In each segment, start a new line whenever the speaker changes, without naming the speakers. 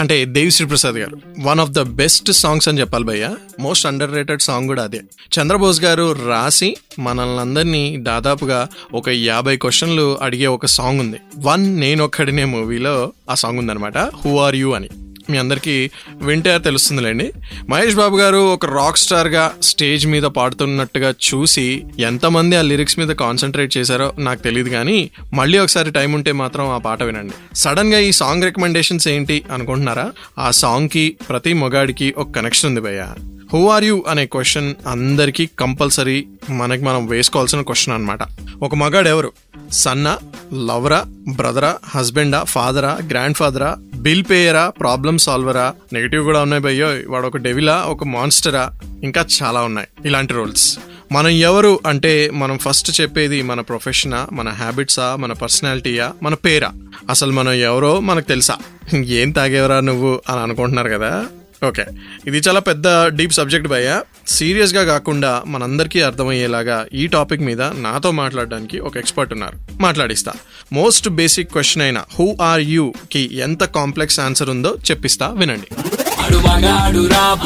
అంటే దేవిశ్రీ ప్రసాద్ గారు. One of the best songs అని చెప్పాలి భయ్య. మోస్ట్ అండర్ రేటెడ్ సాంగ్ కూడా అదే. చంద్రబోస్ గారు రాసి మనల్ని అందరినీ దాదాపుగా ఒక యాభై క్వశ్చన్లు అడిగే ఒక సాంగ్ ఉంది. వన్ నేనొక్కడినే మూవీలో ఆ సాంగ్ ఉందన్నమాట. హూ ఆర్ యూ అని. మీ అందరికీ వింటే తెలుస్తుందిలేండి. మహేష్ బాబు గారు ఒక రాక్ స్టార్గా స్టేజ్ మీద పాడుతున్నట్టుగా చూసి ఎంతమంది ఆ లిరిక్స్ మీద కాన్సన్ట్రేట్ చేశారో నాకు తెలియదు కానీ మళ్ళీ ఒకసారి టైం ఉంటే మాత్రం ఆ పాట వినండి. సడన్గా ఈ సాంగ్ రికమెండేషన్స్ ఏంటి అనుకుంటున్నారా? ఆ సాంగ్కి ప్రతి మొగాడికి ఒక కనెక్షన్ ఉంది భయ్య. హూ ఆర్ యూ అనే క్వశ్చన్ అందరికీ కంపల్సరీ మనకి మనం వేసుకోవాల్సిన క్వశ్చన్ అనమాట ఒక మగాడు ఎవరు? సన్నా లవరా బ్రదరా హస్బెండా ఫాదరా గ్రాండ్ ఫాదరా బిల్ పేయరా ప్రాబ్లమ్ సాల్వరా? నెగిటివ్ కూడా ఉన్నాయి భయ్యో వాడు ఒక డెవిలా ఒక మాన్స్టరా? ఇంకా చాలా ఉన్నాయి. ఇలాంటి రోల్స్. మనం ఎవరు అంటే మనం ఫస్ట్ చెప్పేది మన ప్రొఫెషనా మన హ్యాబిట్సా మన పర్సనాలిటీయా మన పేరా? అసలు మనం ఎవరో మనకు తెలుసా? ఏం తాగేవరా నువ్వు అని అనుకుంటున్నారు కదా? ఓకే. ఇది చాలా పెద్ద డీప్ సబ్జెక్ట్ భయ్య. సీరియస్గా కాకుండా మనందరికీ అర్థమయ్యేలాగా ఈ టాపిక్ మీద నాతో మాట్లాడడానికి ఒక ఎక్స్పర్ట్ ఉన్నారు. మాట్లాడిస్తా. మోస్ట్ బేసిక్ క్వశ్చన్ అయిన హూ ఆర్ యూ కి ఎంత కాంప్లెక్స్ ఆన్సర్ ఉందో చెప్పిస్తా వినండి.
ఆడు మగాడు రా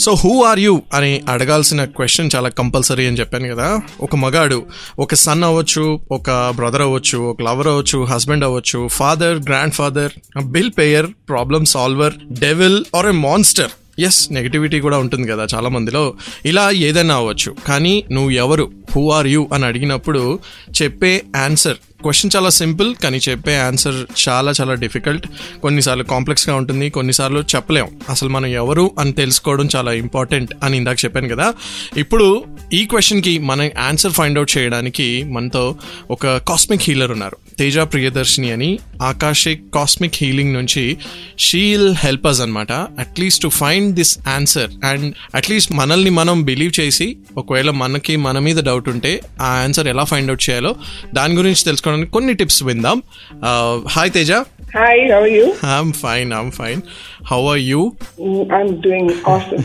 సో హూ ఆర్ యూ అని అడగాల్సిన క్వశ్చన్ చాలా కంపల్సరీ అని చెప్పాను కదా. ఒక మగాడు ఒక సన్ అవ్వచ్చు ఒక బ్రదర్ అవ్వచ్చు ఒక లవర్ అవ్వచ్చు హస్బెండ్ అవ్వచ్చు father grand father bill payer problem solver devil or a monster yes negativity కూడా ఉంటుంది కదా చాలా మందిలో. ఇలా ఏదైనా అవ్వచ్చు. కానీ నువ్వు ఎవరు? హూ ఆర్ యూ అని అడిగినప్పుడు చెప్పే ఆన్సర్ క్వశ్చన్ చాలా సింపుల్ కానీ చెప్పే ఆన్సర్ చాలా చాలా డిఫికల్ట్ కొన్నిసార్లు కాంప్లెక్స్గా ఉంటుంది కొన్నిసార్లు చెప్పలేం. అసలు మనం ఎవరు అని తెలుసుకోవడం చాలా ఇంపార్టెంట్ అని ఇందాక చెప్పాను కదా. ఇప్పుడు ఈ క్వశ్చన్కి మనం ఆన్సర్ ఫైండ్ అవుట్ చేయడానికి మనతో ఒక కాస్మిక్ హీలర్ ఉన్నారు. తేజ ప్రియదర్శిని అని. ఆకాశే కాస్మిక్ హీలింగ్ నుంచి షీల్ హెల్ప్ అస్ అనమాట at least to find this answer and at least మనల్ని మనం బిలీవ్ చేసి ఒకవేళ మనకి మన మీద డౌట్ ఉంటే ఆ ఆన్సర్ ఎలా ఫైండ్ అవుట్ చేయాలో దాని గురించి తెలుసుకోవడానికి కొన్ని టిప్స్ విందాం. Hi Teja.
Hi, how are you?
Fine I am fine how are you
Mm, I'm doing awesome.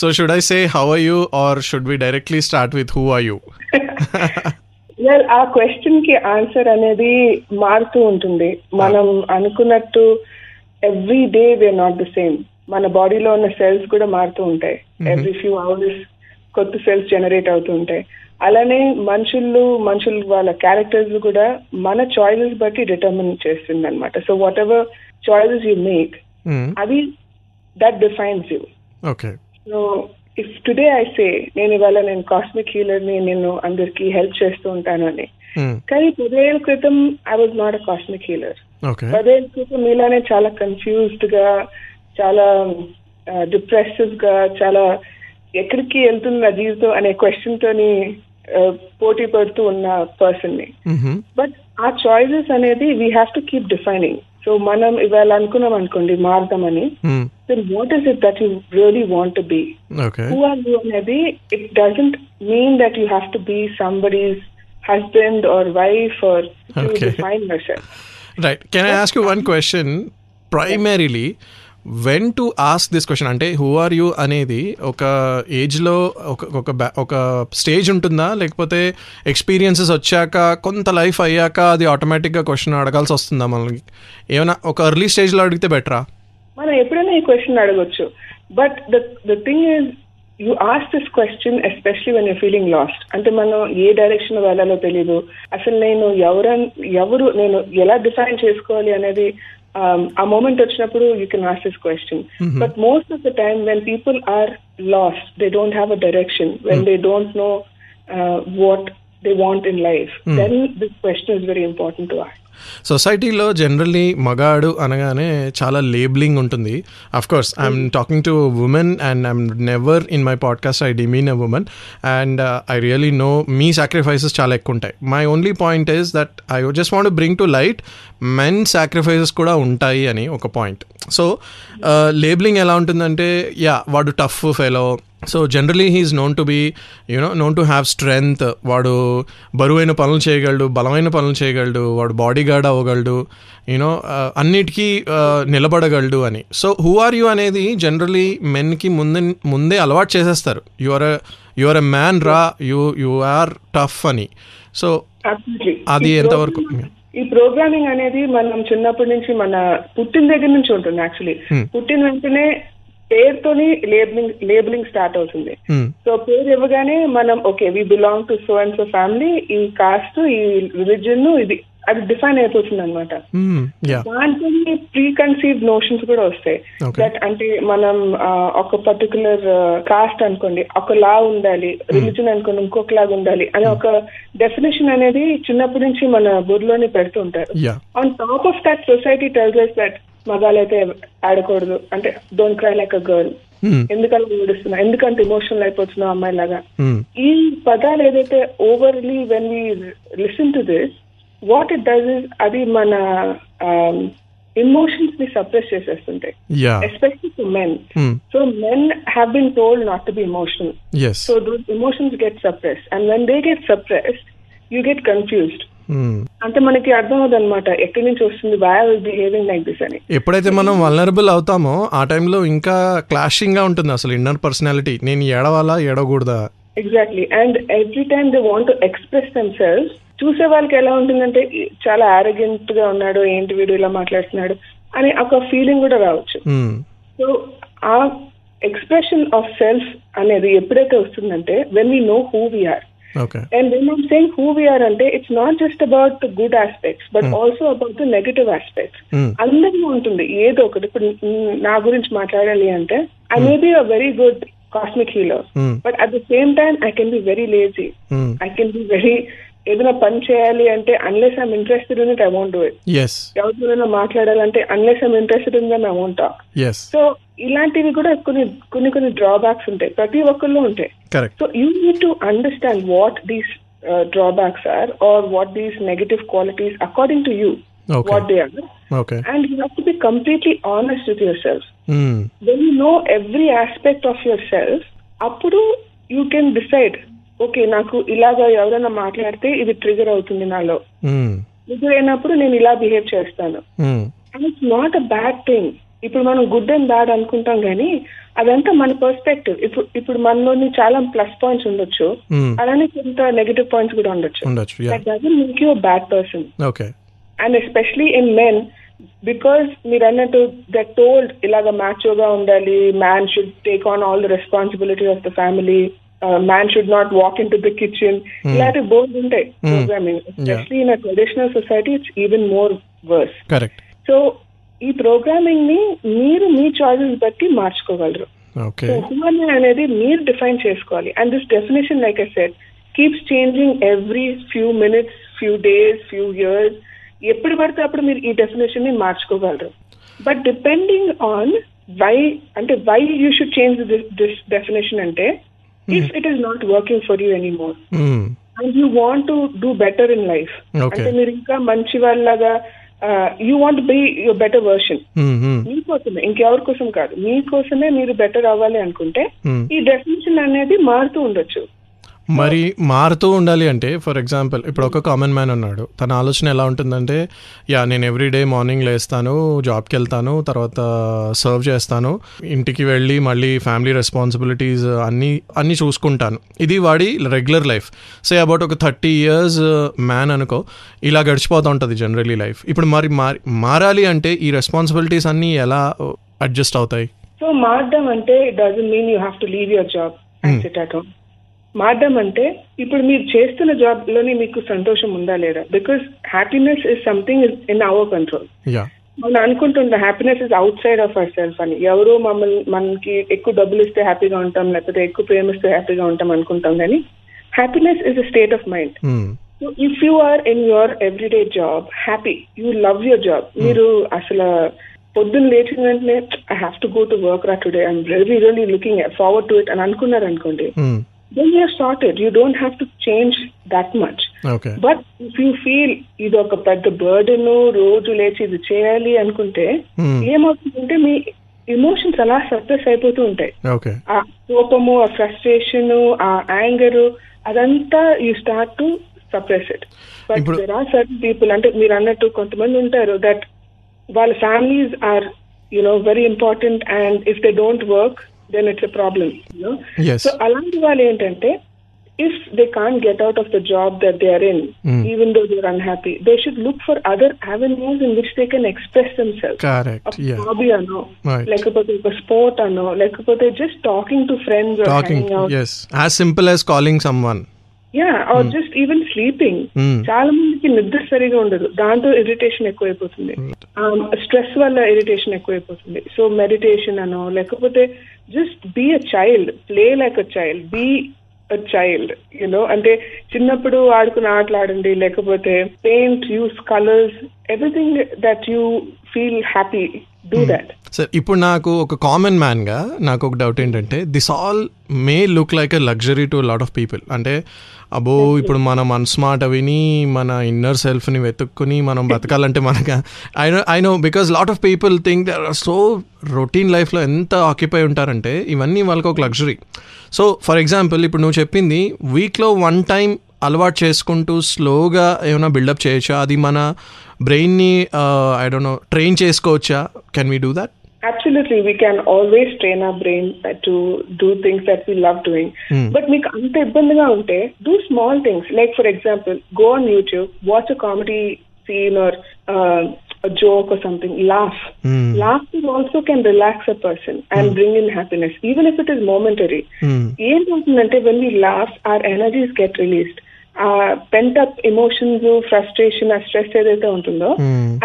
So should I say how are you or should we directly start with who are you
well, ఆ క్వశ్చన్కి answer అనేది మారుతూ ఉంటుంది. మనం అనుకున్నట్టు every day we're not the same మన బాడీలో ఉన్న సెల్స్ కూడా మారుతూ ఉంటాయి. ఎవ్రీ ఫ్యూ అవర్స్ కొత్త సెల్స్ జనరేట్ అవుతూ ఉంటాయి. అలానే మనుషులు మనుషులు వాళ్ళ క్యారెక్టర్స్ కూడా మన చాయిసెస్ బట్టి డిటర్మిన్ చేస్తుంది అనమాట so whatever choices you make అది that defines you
okay
so if today I say నేను ఇవాళ నేను కాస్మిక్ హీలర్ని నేను అందరికి హెల్ప్ చేస్తూ ఉంటాను అని. కానీ పదేళ్ళ క్రితం I was not a cosmic healer
okay
పదేళ్ళ క్రితం మీలానే చాలా కన్ఫ్యూజ్డ్గా చాలా డిప్రెసివ్గా చాలా ఎక్కడికి వెళ్తుంది నా జీవితం అనే క్వశ్చన్ తోని uh, పోటీ పడుతూ ఉన్న పర్సన్ని బట్ ఆ చాయిసెస్ అనేది we have to keep defining. So మనం ఇవాళ అనుకున్నాం అనుకోండి మారుదామని. Then what is it that you really want to be
okay.
Who are you అనేది it doesn't mean that you have to be somebody's husband or wife or to
Okay.
define yourself.
Right can I ask you one question primarily when to ask this question అంటే who are you అనేది ఒక ఏజ్లో ఒక ఒక ఒక stage ఉంటుందా? లేకపోతే experiences వచ్చాక కొంత లైఫ్ అయ్యాక అది ఆటోమేటిక్గా క్వశ్చన్ అడగాల్సి వస్తుందా మనకి ఏమైనా ఒక ఎర్లీ స్టేజ్లో అడిగితే బెటరా
మనం ఎప్పుడైనా ఈ క్వశ్చన్ అడగొచ్చు. But the the thing is you ask this question especially when you feeling lost అంటే మనం ఏ డైరెక్షన్ వెళ్ళాలో తెలియదు అసలు నేను ఎవరు ఎవరు నేను ఎలా డిఫైన్ చేసుకోవాలి అనేది um, ఆ మూమెంట్ వచ్చినప్పుడు you can ask this question but most of the time when people are lost they don't have a direction when they don't know what they want in life then this question is very important to ask
సొసైటీలో generally మగాడు అనగానే చాలా labelling ఉంటుంది. Of course I'm talking to women and I'm never in my podcast I demean a women and I really know me sacrifices చాలా ఎక్కువ ఉంటాయి my only point is that I just want bring to light men sacrifices కూడా ఉంటాయి అని ఒక point so labelling ఎలా ఉంటుందంటే yeah వాడు tough fellow so generally he is known to be you know known to have strength వాడు బరువైన పనులు చేయగలడు బలమైన పనులు చేయగలడు వాడు బాడీ గార్డ్ అవ్వగలడు యూనో అన్నిటికీ నిలబడగలడు అని. సో హూ ఆర్ యూ అనేది జనరలీ మెన్కి ముందే ముందే అలవాటు చేసేస్తారు. You are you are a man రా యు యు ఆర్ టఫ్ అని. సో. అది ఎంతవరకు?
ఈ ప్రోగ్రామింగ్ అనేది మనం చిన్నప్పటి నుంచి మన పుట్టిన దగ్గర నుంచి ఉంటుంది యాక్చువల్లీ పుట్టిన వెంటనే పేరుతోని లేబులింగ్ లేబులింగ్ స్టార్ట్ అవుతుంది.
Hmm.
సో పేరు ఇవ్వగానే మనం okay we belong to so and so family ఈ కాస్ట్ ఈ రిలీజన్ ఇది అది డిఫైన్ అయిపోతుంది అనమాట దాంట్లో ప్రీ కన్సీవ్ నోషన్స్ కూడా వస్తాయి. దట్ అంటే మనం ఒక పర్టికులర్ కాస్ట్ అనుకోండి ఒకలా ఉండాలి రిలీజన్ అనుకోండి ఇంకొక లాగా ఉండాలి అని ఒక డెఫినేషన్ అనేది చిన్నప్పటి నుంచి మన బుర్రలోనే పెడుతుంటారు on top of that society tells us that మగాలైతే ఆడకూడదు. అంటే don't cry like a girl ఎందుకలా ఏడుస్తున్నా? ఎందుకంటే ఇమోషనల్ అయిపోతున్నావు అమ్మాయి లాగా ఈ పదాలు ఏదైతే overly when we listen to this what it does is అది మన ఇమోషన్స్ని suppress చేసేస్తుంటాయి. Yeah especially to men so men have been told not to be
emotional
so those emotions get suppress and when they get suppress you get confused అంటే మనకి అర్థం అవుతుంది అనమాట ఎక్కడి నుంచి వస్తుంది వై బిహేవింగ్ లైక్ దిస్ అని.
ఎప్పుడైతే మనం వల్నరబుల్ అవుతామో ఆ టైంలో ఇంకా క్లాషింగ్గా ఉంటుంది అసలు ఇన్నర్ పర్సనాలిటీ నేను ఏడవాలా ఏడవకూడదా?
Exactly and every time they want express themselves చూసే వాళ్ళకి ఎలా ఉంటుందంటే చాలా ఆరోగ్యంట్గా ఉన్నాడు ఏంటి వీడు ఇలా మాట్లాడుతున్నాడు అని ఒక ఫీలింగ్ కూడా రావచ్చు.
Hmm.
సో ఆ ఎక్స్ప్రెషన్ ఆఫ్ సెల్ఫ్ అనేది ఎప్పుడైతే వస్తుందంటే when we know who we're
Okay
and when I'm saying who we are అంటే it's not just about the good aspects but also about the negative aspects
Hmm.
అందరికీ ఉంటుంది ఏదో ఒకటి ఇప్పుడు న- నా గురించి మాట్లాడాలి అంటే I may be a very good cosmic healer
Hmm.
But at the same time I can be very lazy
Hmm.
I can be very ఏదైనా పని చేయాలి అంటే unless I'm interested in it
amount
ఎవరితోనైనా మాట్లాడాలంటే unless I'm interested in them
amount
so ఇలాంటివి కూడా కొన్ని కొన్ని కొన్ని డ్రాబ్యాక్స్ ఉంటాయి. ప్రతి ఒక్కరిలో ఉంటాయి. So you need to understand what these drawbacks are are what these negative qualities according to you completely honest with yourself when you know every aspect of yourself అప్పుడు యూ కెన్ డిసైడ్ ఓకే నాకు ఇలాగా ఎవరైనా మాట్లాడితే ఇది trigger అవుతుంది నాలో. Trigger అయినప్పుడు నేను ఇలా బిహేవ్ చేస్తాను. It's not a bad thing ఇప్పుడు మనం గుడ్ అండ్ బ్యాడ్ అనుకుంటాం కానీ అదంతా మన పర్స్పెక్టివ్ ఇప్పుడు ఇప్పుడు మనలోని చాలా ప్లస్ పాయింట్స్ ఉండొచ్చు. అలానే కొంత నెగటివ్ పాయింట్స్ కూడా ఉండొచ్చు. Make you bad
person
and especially in men because మీరు అన్నట్టు దట్ టోల్డ్ ఇలాగ మ్యాచ్గా ఉండాలి man should take on all the responsibility of the family man should not walk into the kitchen ఇలాంటి బోర్డ్స్ ఉంటాయి programming especially in traditional society it's even more
worse
so ఈ ప్రోగ్రామింగ్ని మీరు మీ చాయిసెస్ బట్టి మార్చుకోగలరు. Human అనేది మీరు డిఫైన్ చేసుకోవాలి. And this definition like I said keeps changing every few minutes few days few years ఎప్పుడు పడితే అప్పుడు మీరు ఈ డెఫినేషన్ని మార్చుకోగలరు. బట్ డిపెండింగ్ ఆన్ వై అంటే why you should change this definition అంటే if it is not working for you anymore and you want to do better in
life.
అంటే మీరు ఇంకా మంచి వాళ్ళగా you want be your better version మీకోసమే ఇంకెవరి కోసం కాదు. మీకోసమే మీరు బెటర్ అవ్వాలి అనుకుంటే ఈ డెఫినేషన్ అనేది మారుతూ ఉండొచ్చు.
మరి మారుతూ ఉండాలి అంటే ఫర్ ఎగ్జాంపుల్ ఇప్పుడు ఒక కామన్ మ్యాన్ ఉన్నాడు. తన ఆలోచన ఎలా ఉంటుందంటే యా నేను ఎవ్రీ డే మార్నింగ్ లేస్తాను జాబ్కి వెళ్తాను తర్వాత సర్వ్ చేస్తాను ఇంటికి వెళ్ళి మళ్ళీ ఫ్యామిలీ రెస్పాన్సిబిలిటీస్ అన్నీ అన్నీ చూసుకుంటాను. ఇది వాడి రెగ్యులర్ లైఫ్ సే అబౌట్ ఒక థర్టీ ఇయర్స్ మ్యాన్ అనుకో ఇలా గడిచిపోతూ ఉంటుంది జనరలీ లైఫ్ ఇప్పుడు మరి మారి మారాలి అంటే ఈ రెస్పాన్సిబిలిటీస్ అన్నీ ఎలా అడ్జస్ట్ అవుతాయి?
సో మారడం అంటే it doesn't mean you have to leave your job sit at home మారడం అంటే ఇప్పుడు మీరు చేస్తున్న జాబ్లోని మీకు సంతోషం ఉందా లేదా? Because happiness is something in our
control
మనం అనుకుంటుంటాం happiness is outside of our self అని. ఎవరో మమ్మల్ని మనకి ఎక్కువ డబ్బులు ఇస్తే హ్యాపీగా ఉంటాం లేకపోతే ఎక్కువ ప్రేమిస్తే హ్యాపీగా ఉంటాం అనుకుంటాం కానీ happiness is a state of mind if you are in your everyday job happy you love your job మీరు అసలు పొద్దున్న లేచిన వెంటనే I have to go to work రా today I'm really really looking forward to it అని అనుకున్నారు అనుకోండి then you're sorted you don't have to change that much
okay
but if you feel ఇది ఒక పెద్ద బర్డెన్ రోజు లేచి ఇది చేయాలి అనుకుంటే ఏమవుతుందంటే మీ ఎమోషన్స్ అలా సప్రెస్ అయిపోతూ ఉంటాయి. ఆ కోపము ఆ ఫ్రస్ట్రేషన్ ఆ యాంగర్ అదంతా you start to suppress it
but
there are certain people అంటే మీరు అన్నట్టు కొంతమంది ఉంటారు దట్ వాళ్ళ families are you know very important and if they don't work then it's a problem
Yes.
So అలాంటి వాళ్ళు ఏంటంటే if they can't get out of the job that they are in even though they are unhappy they should look for other avenues in which they can express themselves
correct yeah
hobby అనో
Right.
లేకపోతే ఒక sport అనో లేకపోతే just talking to
friends talking is as simple as calling someone
yeah or just even sleeping
Hmm.
చాలా మందికి నిద్ర సరిగా ఉండదు. దాంతో ఇరిటేషన్ ఎక్కువైపోతుంది. స్ట్రెస్ వల్ల ఇరిటేషన్ ఎక్కువైపోతుంది. సో మెడిటేషన్ అనో లేకపోతే just be a child play like a child be a child you know అంటే చిన్నప్పుడు ఆడుకుని ఆటలు ఆడండి లేకపోతే paint use colours everything that you feel happy do that
sir ఇప్పుడు నాకు ఒక కామన్ మ్యాన్గా నాకు ఒక డౌట్ ఏంటంటే this all may look like a luxury to lot of people అంటే అబో ఇప్పుడు మనం అన్స్మార్ట్ అవిని మన ఇన్నర్ సెల్ఫ్ని వెతుక్కుని మనం బతకాలంటే మనకు I know I know because lot of people think they are so routine లైఫ్లో ఎంత ఆక్యుపై ఉంటారంటే ఇవన్నీ వాళ్ళకి ఒక లగ్జరీ సో ఫర్ ఎగ్జాంపుల్ ఇప్పుడు నువ్వు చెప్పింది వీక్లో వన్ టైం అలవాటు చేసుకుంటూ స్లోగా ఏమైనా బిల్డప్ చేయొచ్చా? అది మన బ్రెయిన్ని ఐ డోంట్ నో ట్రైన్ చేసుకోవచ్చా can we do that
Absolutely, we can always train our brain uh, to do things that we love doing. But మీకు అంత ఇబ్బందిగా ఉంటే do small things. Like for example, go on YouTube, watch a comedy scene or uh, a joke or something, laugh. Laughter also can relax a person and bring in happiness, even if it is momentary. ఏంటవుతుందంటే when we laugh, our energies get released. ఆ pent up emotions frustration ఆ stress ఏదైతే ఉంటుందో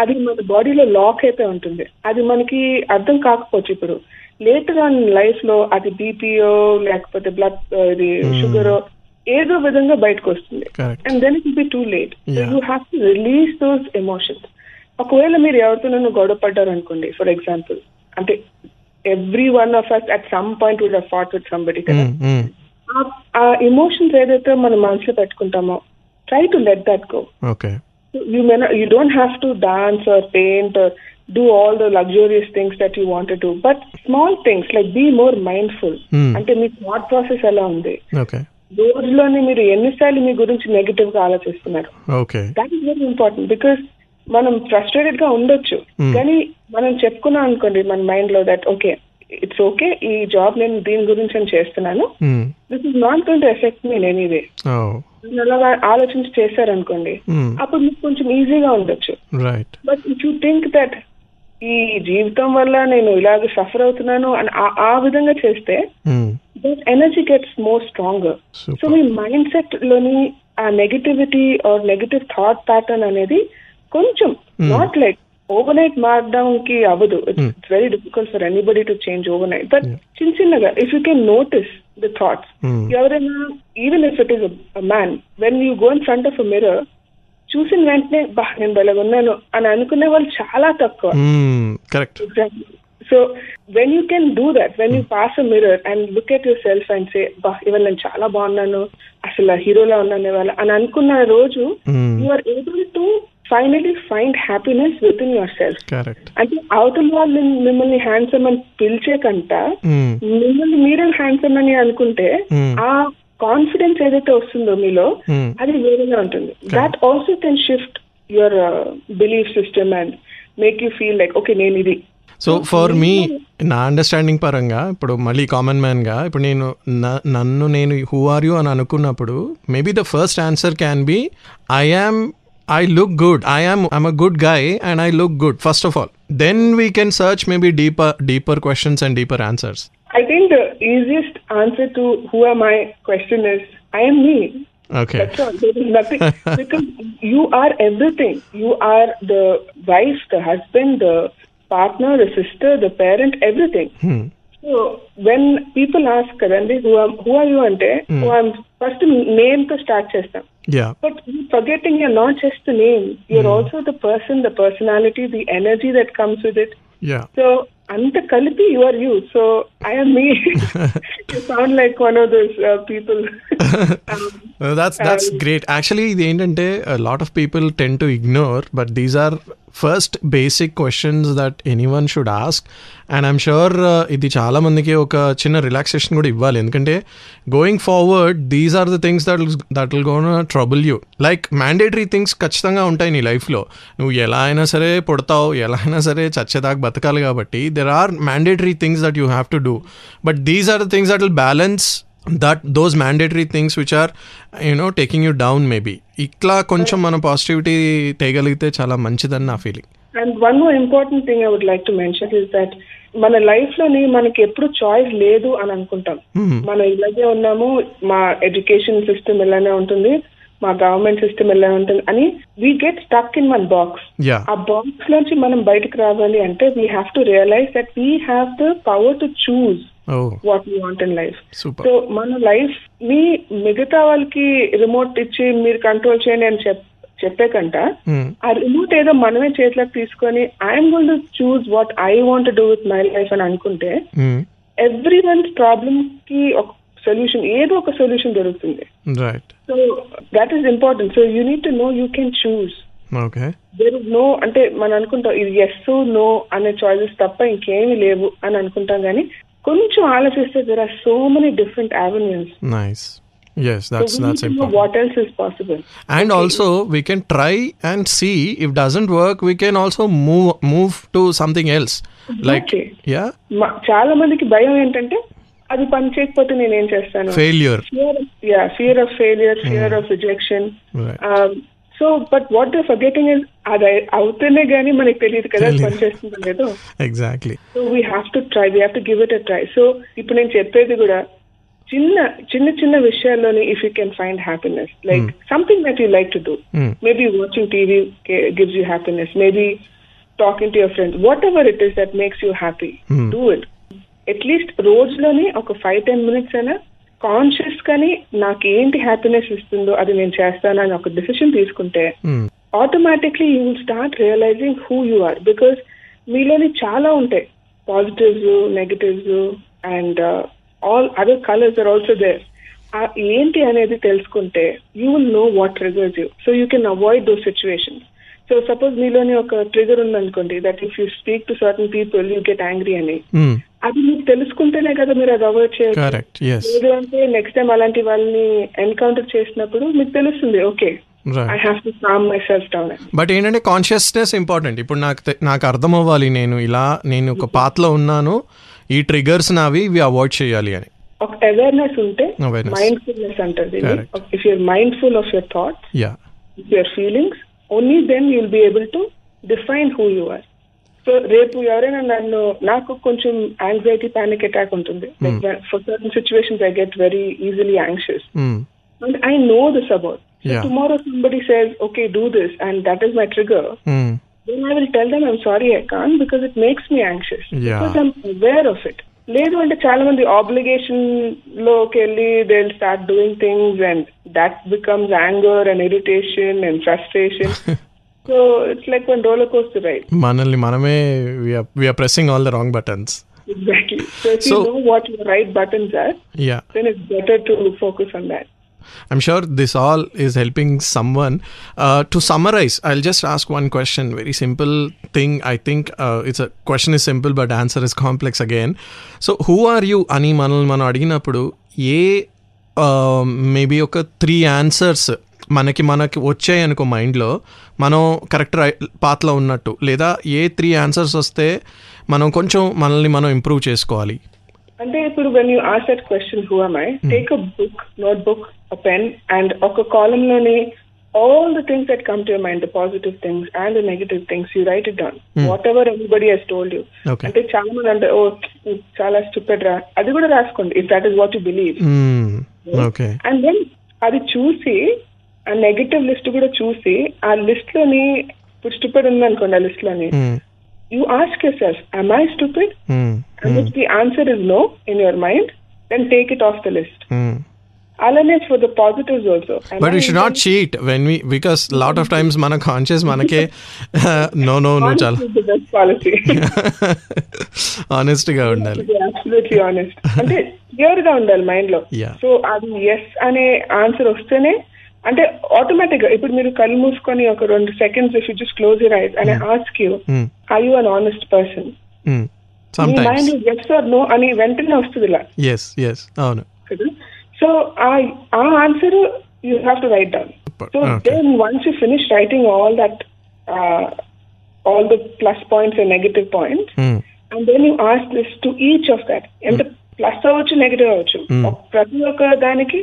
అది మన బాడీలో lock అయిపోయి ఉంటుంది. అది మనకి అర్థం కాకపోవచ్చు ఇప్పుడు. లేటర్ ఆన్ లైఫ్లో అది బీపీఓ లేకపోతే బ్లడ్ ఇది షుగర్ ఏదో విధంగా బయటకు వస్తుంది. And then it be too
late.
You have to release those emotions ఒకవేళ మీరు ఎవరితోనైనా గొడవ పడ్డారు అనుకోండి ఫర్ ఎగ్జాంపుల్ అంటే everyone of us at some point would fought with somebody కదా? ఆ- ఎమోషన్స్ ఏదైతే మనం మనసులో పెట్టుకుంటామో try to let that go
okay
you don't have to dance or paint or do all the luxurious things that you want to do but small things like be more mindful.
Hmm.
అంటే మీ thought process ఎలా ఉంది? రోజులోనే మీరు ఎన్నిసార్లు మీ గురించి నెగిటివ్గా ఆలోచిస్తున్నారు? That is very important because మనం ఫ్రస్ట్రేటెడ్గా ఉండొచ్చు. కానీ మనం చెప్పుకున్నాం అనుకోండి మన మైండ్లో దట్ ఓకే ఇట్స్ ఓకే ఈ జాబ్ నేను దీని గురించి నేను చేస్తున్నాను? This is not going to effect మీ
ఓ
అలాగా ఆలోచించి చేశారనుకోండి అప్పుడు మీకు కొంచెం ఈజీగా ఉండొచ్చు.
Right
but if you think that ఈ జీవితం వల్ల నేను ఇలాగ సఫర్ అవుతున్నాను అని ఆ- విధంగా చేస్తే that energy gets more stronger
so
me mind సెట్లోని ఆ negativity or negative thought pattern అనేది కొంచెం నాట్ లైక్ ఓవర్ నైట్ మారడం కి అవ్వదు it's very difficult for anybody to change overnight but చిన్న చిన్నగా if you can notice the thoughts ఎవరైనా even if it is man when you go in front of a mirror చూసిన వెంటనే బా నేను బలగున్నాను అని అనుకునే వాళ్ళు చాలా తక్కువ. Correct so when you can do that when you pass a mirror and look at yourself and say బా ఇవాళ నేను చాలా బాగున్నాను అసలు హీరోలా ఉన్నాను ఇవాళ అని అనుకున్న రోజు you are able to finally find happiness within
yourself
అంటే అవతల వాళ్ళు మిమ్మల్ని హ్యాండ్సమ్ అని పిలిచే కంట మిమ్మల్ని మీరే హ్యాండ్సమ్ అని అనుకుంటే ఆ కాన్ఫిడెన్స్ ఏదైతే వస్తుందో మీలో అది వేరేగా ఉంటుంది. That also can shift your belief system and make you feel like okay నేను ఇది.
సో ఫర్ మీ నా అండర్స్టాండింగ్ పరంగా ఇప్పుడు మళ్ళీ కామన్ మ్యాన్గా ఇప్పుడు నేను నన్ను నేను హూ ఆర్ యూ అని అనుకున్నప్పుడు maybe the first answer can be I am I look good. I am I'm a good guy and I look good first of all. Then we can search maybe deeper deeper questions and deeper answers.
I think the easiest answer to who am I question is I am me.
Okay.
That's all. There is nothing because you are everything. You are the wife, the husband, the partner, the sister, the parent, everything. Hmm. When people ask Kadandi, who am who are you ante, who am first name to start chestam.
Yeah
But you're forgetting you're not just the name. You're also the person, the personality, the energy that comes with it.
Yeah
So anta కలిపి you are you. So I am me. you sound like one of those uh, people. um,
that's that's great actually ఇది ఏంటంటే lot of people tend to ignore but these are first basic questions that anyone should ask and I'm sure ఇది చాలామందికి ఒక చిన్న relaxation కూడా ఇవ్వాలి. ఎందుకంటే going forward these are the things that that will gonna trouble you like mandatory things ఖచ్చితంగా ఉంటాయి నీ లైఫ్లో నువ్వు ఎలా అయినా సరే పుడతావు ఎలా అయినా సరే చచ్చేదాకా బతకాలి కాబట్టి there are mandatory things that you have to do but these are the things that will balance that those mandatory things which are you know taking you down maybe ఇట్లా కొంచెం మనం పాజిటివిటీ తేయగలిగితే చాలా మంచిదని నా feeling
and one more important thing I would like to mention is that మన లైఫ్లోని మనకి ఎప్పుడు చాయిస్ లేదు అని అనుకుంటాం. మనం ఇలాగే ఉన్నాము మా ఎడ్యుకేషన్ సిస్టమ్ ఇలానే ఉంటుంది. మా గవర్నమెంట్ సిస్టమ్ ఇలా ఉంటుంది అని we get stuck in one
box
ఆ బాక్స్ నుంచి మనం బయటకు రావాలి అంటే we have to realise that we have the power
to
choose what you want in
life
so మన లైఫ్ని మిగతా వాళ్ళకి రిమోట్ ఇచ్చి మీరు కంట్రోల్ చేయండి అని చెప్ చెప్పే కంట ఆ రిమోట్ ఏదో మనమే చేతిలోకి తీసుకొని I'm going to choose what I want do with my life అని అనుకుంటే ఎవ్రీ వన్స్ ప్రాబ్లమ్కి ఒక సొల్యూషన్ ఏదో ఒక సొల్యూషన్ దొరుకుతుంది
right
so that is important so you need to know you can choose
okay
there is no అంటే మనం అనుకుంటాం ఇది ఎస్ నో అనే చాయిసెస్ తప్ప ఇంకేమీ లేవు అని అనుకుంటాం కానీ కొంచెం ఆలోచిస్తే there are so many different avenues
nice yes that's that's important
what else is possible
and also we can try and see if doesn't work we can also move move to something else. Like
Okay.
yeah?
చాలా మందికి భయం ఏంటంటే అది పని చేయకపోతే నేను ఏం చేస్తాను
failure.
Yeah fear of failure fear of rejection
right.
So but what they forgetting is అది అవుతేనే గానీ మనకి తెలియదు కదా అది
తెలీదు.
పని చేస్తుందో లేదో
exactly.
So we have to try we have to give it a try so ఇప్పుడు నేను చెప్పేది కూడా చిన్న చిన్న చిన్న విషయాల్లోని if you can find happiness like something that you like to do
Hmm.
Maybe watching TV gives you happiness maybe talking to your friends whatever it is that makes you happy
Hmm.
Do it at least రోజులోని ఒక five ten minutes అయినా conscious గాని నాకు ఏంటి happiness ఇస్తుందో అది నేను చేస్తాను అని ఒక డిసిషన్ తీసుకుంటే. Automatically you will start realising who you are because మీలోని చాలా ఉంటాయి. Positives negatives and all other colours are also there ఏంటి అనేది తెలుసుకుంటే you will know what triggers you so you can avoid those situations so suppose మీలోని ఒక trigger ఉందనుకోండి that if you speak to certain people you get angry అని.
Hmm.
అది మీకు తెలుసుకుంటేనే కదా మీరు అది అవాయిడ్ లేదు అంటే నెక్స్ట్ టైం అలాంటి వాళ్ళని ఎన్కౌంటర్ చేసినప్పుడు మీకు తెలుస్తుంది ఓకే
బట్ ఏంటంటే కాన్షియస్నెస్ ఇంపార్టెంట్ ఇప్పుడు నాకు నాకు అర్థం అవ్వాలి నేను ఇలా నేను ఒక పాత్లో ఉన్నాను ఈ ట్రిగర్స్ నావి ఇవి అవాయిడ్ చేయాలి అని.
ఒక అవేర్నెస్ ఉంటే
Awareness.
మైండ్ఫుల్నెస్ అంటారు. If you're mindful of your
thoughts
your feelings only then you'll be able to define who you are so రేపు ఎవరైనా నన్ను నాకు కొంచెం యాంగ్జైటీ పానిక్ అటాక్ ఉంటుంది for certain situations I get very easily anxious and I know this about. So
Yeah.
tomorrow somebody says, okay, do this, and that is my trigger. Then I will tell them, I'm sorry, I can't because it makes me anxious.
Yeah.
Because I'm aware of it. లేదు అంటే చాలా మంది ఆబ్లిగేషన్లోకి వెళ్ళి they will start doing things and that becomes anger and irritation and frustration so it's like one roller coaster ride
మనల్ని మనమే we are pressing all the wrong
buttons exactly so if you
So-
know what your right buttons are
yeah
then it's better to focus on that
I'm sure this all is helping someone to summarise I just ask one question very simple thing I think it's a question is simple but answer is complex again so who are you అని మనల్ని మనం అడిగినప్పుడు ఏ maybe ఒక three answers మనకి మనకి వచ్చాయి అనుకో మైండ్లో మనం కరెక్ట్ పాత్లో ఉన్నట్టు. లేదా ఏ త్రీ ఆన్సర్స్ వస్తే మనం కొంచెం మనల్ని మనం ఇంప్రూవ్ చేసుకోవాలి?
అంటే ఇప్పుడు when you ask that question who I take a book notebook a pen and ఒక కాలం లోని all the things that come to your mind, the positive things and the negative things, you write it down. Whatever everybody has told you.
Okay.
అంటే చాలా మంది అంటే ఓ చాలా stupid రా అది కూడా రాసుకోండి if that is what you believe
okay
and then అది చూసి ఆ నెగటివ్ లిస్ట్ కూడా చూసి ఆ లిస్ట్లోని ఇప్పుడు స్టూపిడ్ ఉంది అనుకోండి ఆ లిస్ట్లోని you ask yourself am I stupid and if the answer is no in your mind then take it off the list అలానే for the positives also
but you should not cheat when we because lot of times మన conscious మనకే no no నువ్వు చాలా ఆనెస్ట్గా ఉండాలి
absolutely honest అంటే క్లియర్గా ఉండాలి మైండ్లో
Yeah.
సో అది ఎస్ అనే ఆన్సర్ వస్తేనే అంటే ఆటోమేటిక్గా ఇప్పుడు మీరు కళ్ళు మూసుకొని ఒక రెండు seconds if you just close your eyes అని ask you. I you an
honest
person
mind
yes or no అని వెంటనే వస్తుంది ఇలా
ఎస్ ఎస్ అవును
కదా సో ఆ ఆ answer you have to write down so
Okay.
Then once you finish writing all that all the plus points and negative points and then you ask this to each of that ఎంత plus అవ్వచ్చు negative అవ్వచ్చు
Hmm.
ఒక- ప్రతి ఒక్క దానికి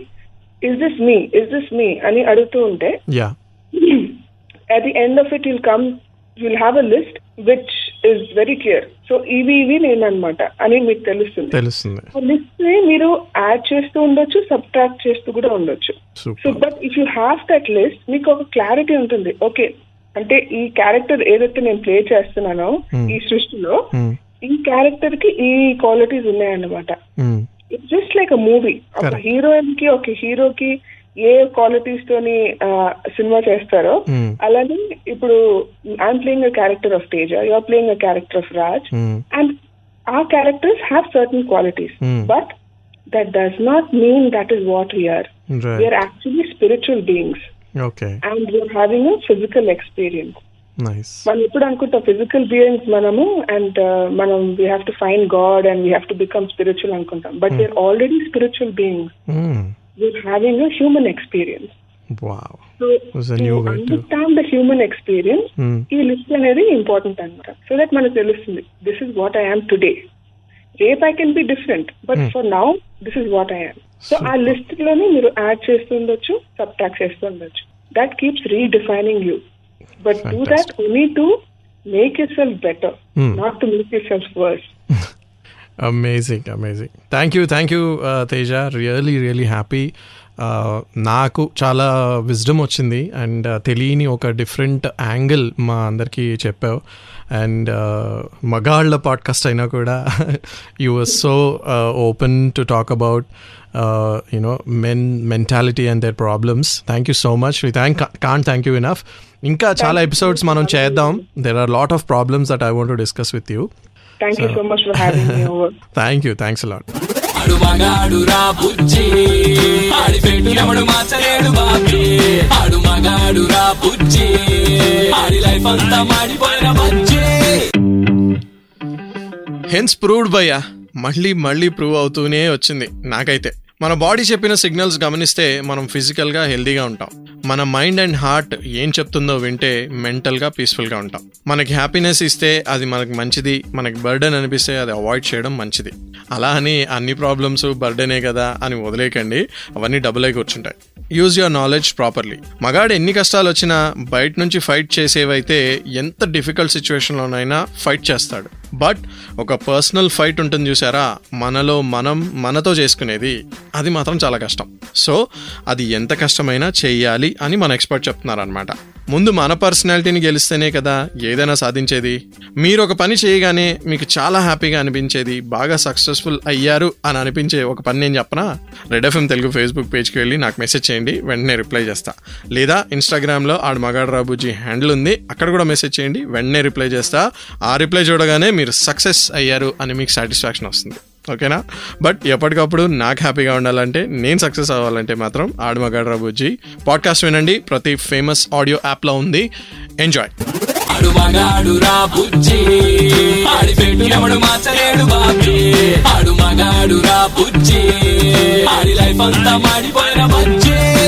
is this me is this me అని అడుగుతూ ఉంటే
yeah
at the end of it you'll come you'll have a list is very clear. So ఇవి ఇవి నేను అనమాట అని మీకు తెలుస్తుంది.
తెలుస్తుంది.
లిస్ట్ని మీరు యాడ్ చేస్తూ ఉండొచ్చు సబ్ట్రాక్ట్ చేస్తూ కూడా ఉండొచ్చు.
So
but if you have that list మీకు ఒక క్లారిటీ ఉంటుంది. ఓకే అంటే ఈ క్యారెక్టర్ ఏదైతే నేను ప్లే చేస్తున్నానో ఈ సృష్టిలో ఈ క్యారెక్టర్కి ఈ క్వాలిటీస్ ఉన్నాయన్నమాట. It's just like a movie ఒక. హీరోయిన్కి ఒక హీరోకి ఏ క్వాలిటీస్ తోని సినిమా చేస్తారో
Hmm.
అలానే ఇప్పుడు I'm playing a character of Teja you're playing a character of Raj and our characters have certain qualities,
Hmm.
but that does not mean that is what we are. We
right
are actually spiritual beings.
Okay
and we are having a physical experience.
Nice
మనం ఎప్పుడు అనుకుంటాం physical beings మనము and మనం we have to find God and we have to become spiritual అనుకుంటాం. But we are already spiritual beings we are having a
human
experience wow so
was a new way to-
understand the human experience
Hmm.
ఈ list అనేది important అనమాట సో that మనకు తెలుస్తుంది this is what I am today rape I can be different but for now this is what I am so ఆ లిస్ట్లోనే మీరు add చేస్తూ ఉండొచ్చు సబ్ ట్రాక్ చేస్తూ ఉండొచ్చు that keeps redefining you but do that only to make yourself better
Hmm.
Not to make yourself worse
amazing amazing thank you thank you Teja really really happy నాకు చాలా wisdom వచ్చింది. And తెలియని ఒక different angle మా అందరికీ చెప్పావు. And మగాళ్ళ podcast అయినా కూడా you was so open to talk about you know men mentality and their problems thank you so much we thank can thank you enough ఇంకా చాలా ఎపిసోడ్స్ మనం చేద్దాం. There are lot of problems that I want to discuss with you
thank you so much for having me over
thank you thanks a lot
ఆడు మగాడు రా బుజ్జి. ఆడి పెట్టు ఎవడు మార్చలేడు బాబీ. ఆడు మగాడు రా బుజ్జి. ఆడి లైఫ్ అంతా మాడిపోయిన బజ్జి.
హెన్స్ ప్రూవ్డ్ భయ్యా మళ్ళీ మళ్ళీ ప్రూవ్ అవుతూనే వచ్చింది నాకైతే. మన బాడీ చెప్పిన సిగ్నల్స్ గమనిస్తే మనం ఫిజికల్గా హెల్దీగా ఉంటాం. మన మైండ్ అండ్ హార్ట్ ఏం చెప్తుందో వింటే మెంటల్గా పీస్ఫుల్గా ఉంటాం. మనకి హ్యాపీనెస్ ఇస్తే అది మనకి మంచిది మనకి బర్డెన్ అనిపిస్తే అది అవాయిడ్ చేయడం మంచిది. అలా అని అన్ని ప్రాబ్లమ్స్ బర్డెనే కదా అని వదిలేకండి అవన్నీ డబుల్ అయి కూర్చుంటాయి. యూజ్ యువర్ నాలెడ్జ్ ప్రాపర్లీ మగాడు ఎన్ని కష్టాలు వచ్చినా బయట నుంచి ఫైట్ చేసేవైతే ఎంత డిఫికల్ట్ సిచ్యువేషన్లోనైనా ఫైట్ చేస్తాడు. బట్ ఒక పర్సనల్ ఫైట్ ఉంటుంది చూసారా? మనలో మనం మనతో చేసుకునేది. అది మాత్రం చాలా కష్టం. సో అది ఎంత కష్టమైనా చేయాలి అని మన ఎక్స్పర్ట్ చెప్తున్నారు అనమాట ముందు మన పర్సనాలిటీని గెలిస్తేనే కదా ఏదైనా సాధించేది. మీరు ఒక పని చేయగానే మీకు చాలా హ్యాపీగా అనిపించేది బాగా సక్సెస్ఫుల్ అయ్యారు అని అనిపించే ఒక పని నేను చెప్పనా? రెడ్ ఎఫ్ఎం తెలుగు ఫేస్బుక్ పేజ్కి వెళ్ళి నాకు మెసేజ్ చేయండి వెంటనే రిప్లై చేస్తా. లేదా ఇన్స్టాగ్రామ్లో ఆడు మగాడు రాబుజీ హ్యాండిల్ ఉంది అక్కడ కూడా మెసేజ్ చేయండి వెంటనే రిప్లై చేస్తా. ఆ రిప్లై చూడగానే మీరు సక్సెస్ అయ్యారు అని మీకు సాటిస్ఫాక్షన్ వస్తుంది. ఓకేనా? బట్ ఎప్పటికప్పుడు నాకు హ్యాపీగా ఉండాలంటే నేను సక్సెస్ అవ్వాలంటే మాత్రం ఆడు మగాడు పాడ్కాస్ట్ వినండి. ప్రతి ఫేమస్ ఆడియో యాప్లో ఉంది. ఎంజాయ్
ఆడి లైఫ్ అంతా మాడిపోయిన బజ్జి.